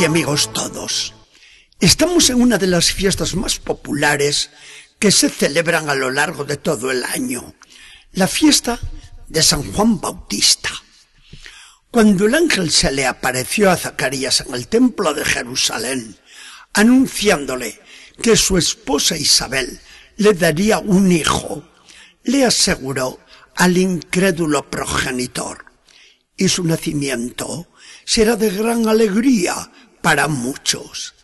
Y amigos todos, estamos en una de las fiestas más populares que se celebran a lo largo de todo el año, la fiesta de San Juan Bautista. Cuando el ángel se le apareció a Zacarías en el templo de Jerusalén, anunciándole que su esposa Isabel le daría un hijo, le aseguró al incrédulo progenitor, y su nacimiento será de gran alegría para muchos.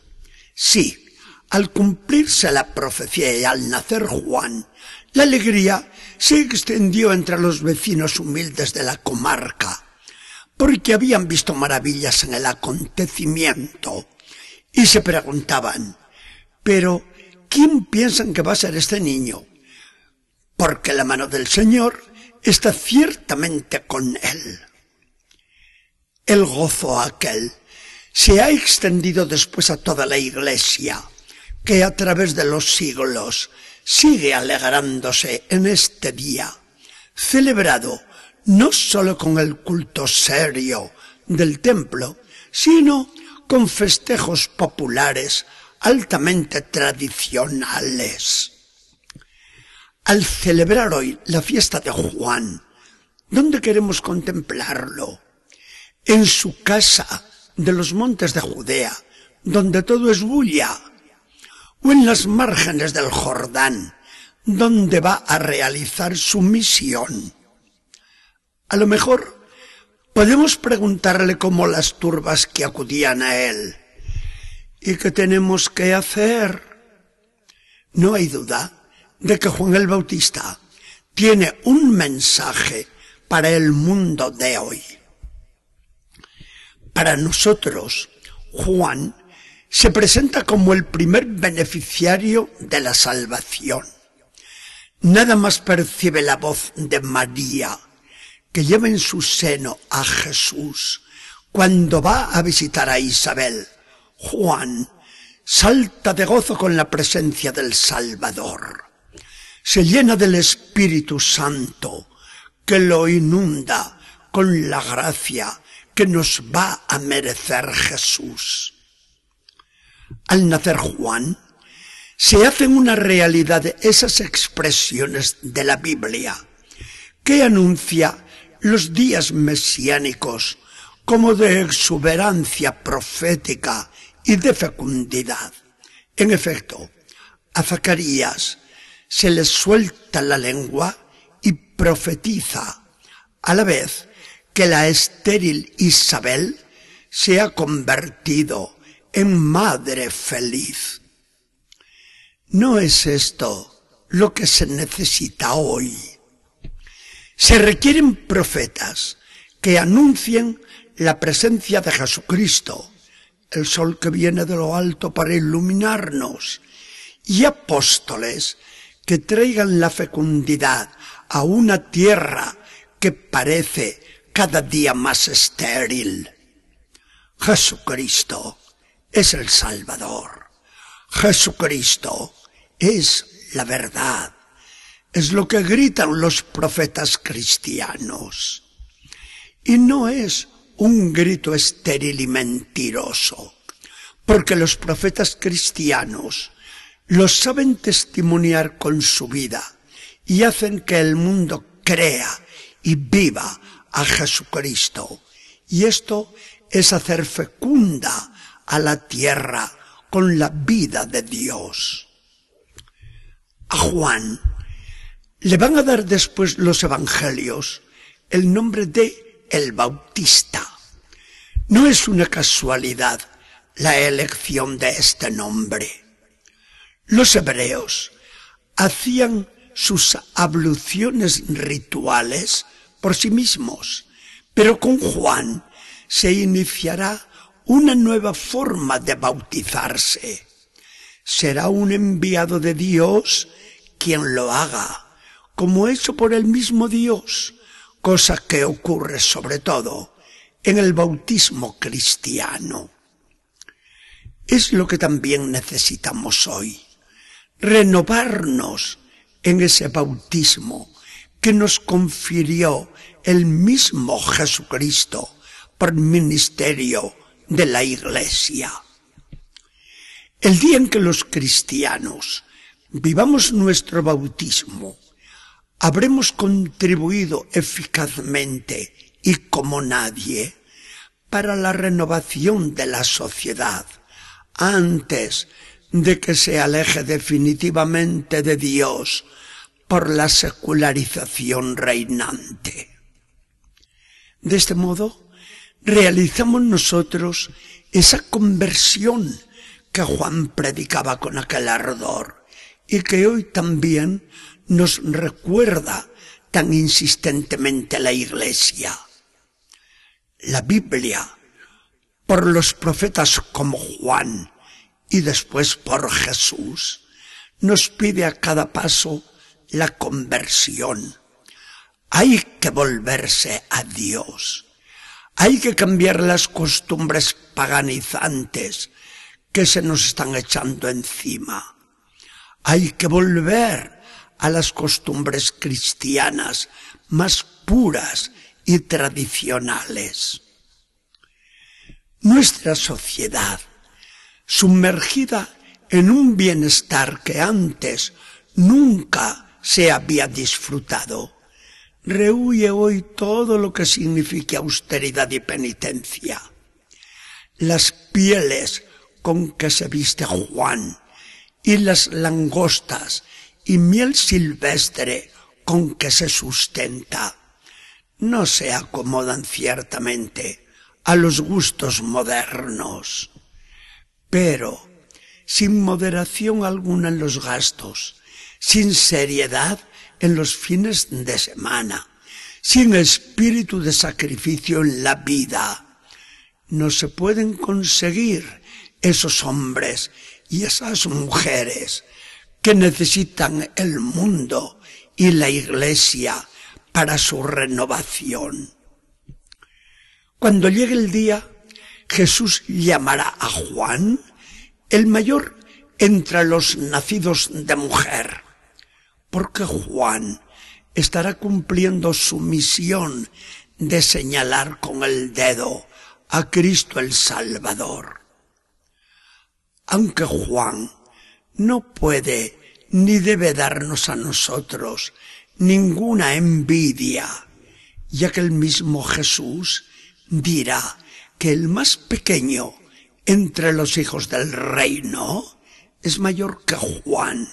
Sí, al cumplirse la profecía y al nacer Juan, la alegría se extendió entre los vecinos humildes de la comarca, porque habían visto maravillas en el acontecimiento y se preguntaban, pero ¿quién piensan que va a ser este niño? Porque la mano del Señor está ciertamente con él. El gozo aquel se ha extendido después a toda la iglesia, que a través de los siglos sigue alegrándose en este día, celebrado no sólo con el culto serio del templo, sino con festejos populares altamente tradicionales. Al celebrar hoy la fiesta de Juan, ¿dónde queremos contemplarlo? En su casa de los montes de Judea, donde todo es bulla, o en las márgenes del Jordán, donde va a realizar su misión. A lo mejor podemos preguntarle como las turbas que acudían a él. ¿Y qué tenemos que hacer? No hay duda de que Juan el Bautista tiene un mensaje para el mundo de hoy. Para nosotros, Juan se presenta como el primer beneficiario de la salvación. Nada más percibe la voz de María, que lleva en su seno a Jesús, cuando va a visitar a Isabel. Juan salta de gozo con la presencia del Salvador. Se llena del Espíritu Santo, que lo inunda con la gracia que nos va a merecer Jesús. Al nacer Juan, se hacen una realidad esas expresiones de la Biblia que anuncia los días mesiánicos como de exuberancia profética y de fecundidad. En efecto, a Zacarías se le suelta la lengua y profetiza a la vez que la estéril Isabel se ha convertido en madre feliz. No es esto lo que se necesita hoy. Se requieren profetas que anuncien la presencia de Jesucristo, el sol que viene de lo alto para iluminarnos, y apóstoles que traigan la fecundidad a una tierra que parece cada día más estéril. Jesucristo es el Salvador. Jesucristo es la verdad. Es lo que gritan los profetas cristianos. Y no es un grito estéril y mentiroso, porque los profetas cristianos los saben testimoniar con su vida y hacen que el mundo crea y viva a Jesucristo. Y esto es hacer fecunda a la tierra con la vida de Dios. A Juan le van a dar después los evangelios el nombre de el Bautista. No es una casualidad la elección de este nombre. Los hebreos hacían sus abluciones rituales por sí mismos. Pero con Juan se iniciará una nueva forma de bautizarse. Será un enviado de Dios quien lo haga, como hecho por el mismo Dios, cosa que ocurre sobre todo en el bautismo cristiano. Es lo que también necesitamos hoy, renovarnos en ese bautismo que nos confirió el mismo Jesucristo por ministerio de la Iglesia. El día en que los cristianos vivamos nuestro bautismo, habremos contribuido eficazmente y como nadie para la renovación de la sociedad antes de que se aleje definitivamente de Dios por la secularización reinante. De este modo, realizamos nosotros esa conversión que Juan predicaba con aquel ardor y que hoy también nos recuerda tan insistentemente la Iglesia. La Biblia, por los profetas como Juan y después por Jesús, nos pide a cada paso la conversión. Hay que volverse a Dios. Hay que cambiar las costumbres paganizantes que se nos están echando encima. Hay que volver a las costumbres cristianas más puras y tradicionales. Nuestra sociedad, sumergida en un bienestar que antes nunca se había disfrutado, rehuye hoy todo lo que signifique austeridad y penitencia. Las pieles con que se viste Juan y las langostas y miel silvestre con que se sustenta no se acomodan ciertamente a los gustos modernos, pero sin moderación alguna en los gastos, sin seriedad en los fines de semana, sin espíritu de sacrificio en la vida, no se pueden conseguir esos hombres y esas mujeres que necesitan el mundo y la iglesia para su renovación. Cuando llegue el día, Jesús llamará a Juan, el mayor entre los nacidos de mujer, porque Juan estará cumpliendo su misión de señalar con el dedo a Cristo el Salvador. Aunque Juan no puede ni debe darnos a nosotros ninguna envidia, ya que el mismo Jesús dirá que el más pequeño entre los hijos del reino es mayor que Juan.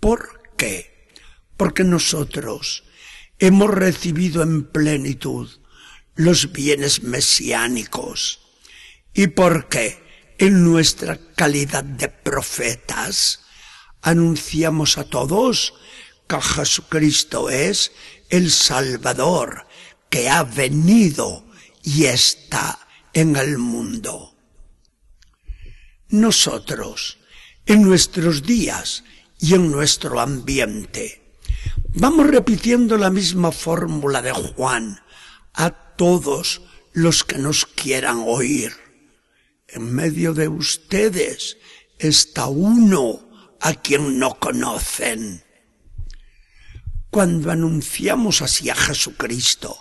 ¿Por qué? Porque nosotros hemos recibido en plenitud los bienes mesiánicos y porque en nuestra calidad de profetas anunciamos a todos que Jesucristo es el Salvador que ha venido y está en el mundo. Nosotros, en nuestros días y en nuestro ambiente, vamos repitiendo la misma fórmula de Juan a todos los que nos quieran oír. En medio de ustedes está uno a quien no conocen. Cuando anunciamos así a Jesucristo,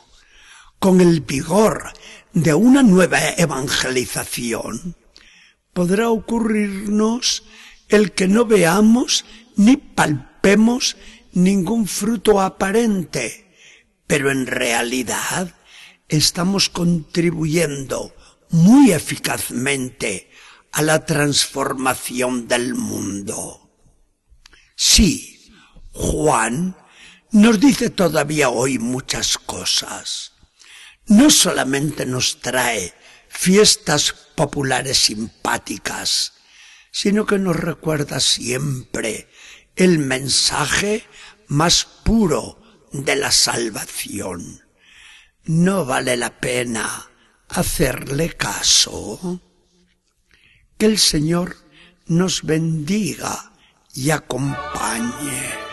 con el vigor de una nueva evangelización, podrá ocurrirnos el que no veamos ni palpemos ningún fruto aparente, pero en realidad estamos contribuyendo muy eficazmente a la transformación del mundo. Sí, Juan nos dice todavía hoy muchas cosas. No solamente nos trae fiestas populares simpáticas, sino que nos recuerda siempre el mensaje más puro de la salvación. No vale la pena hacerle caso. Que el Señor nos bendiga y acompañe.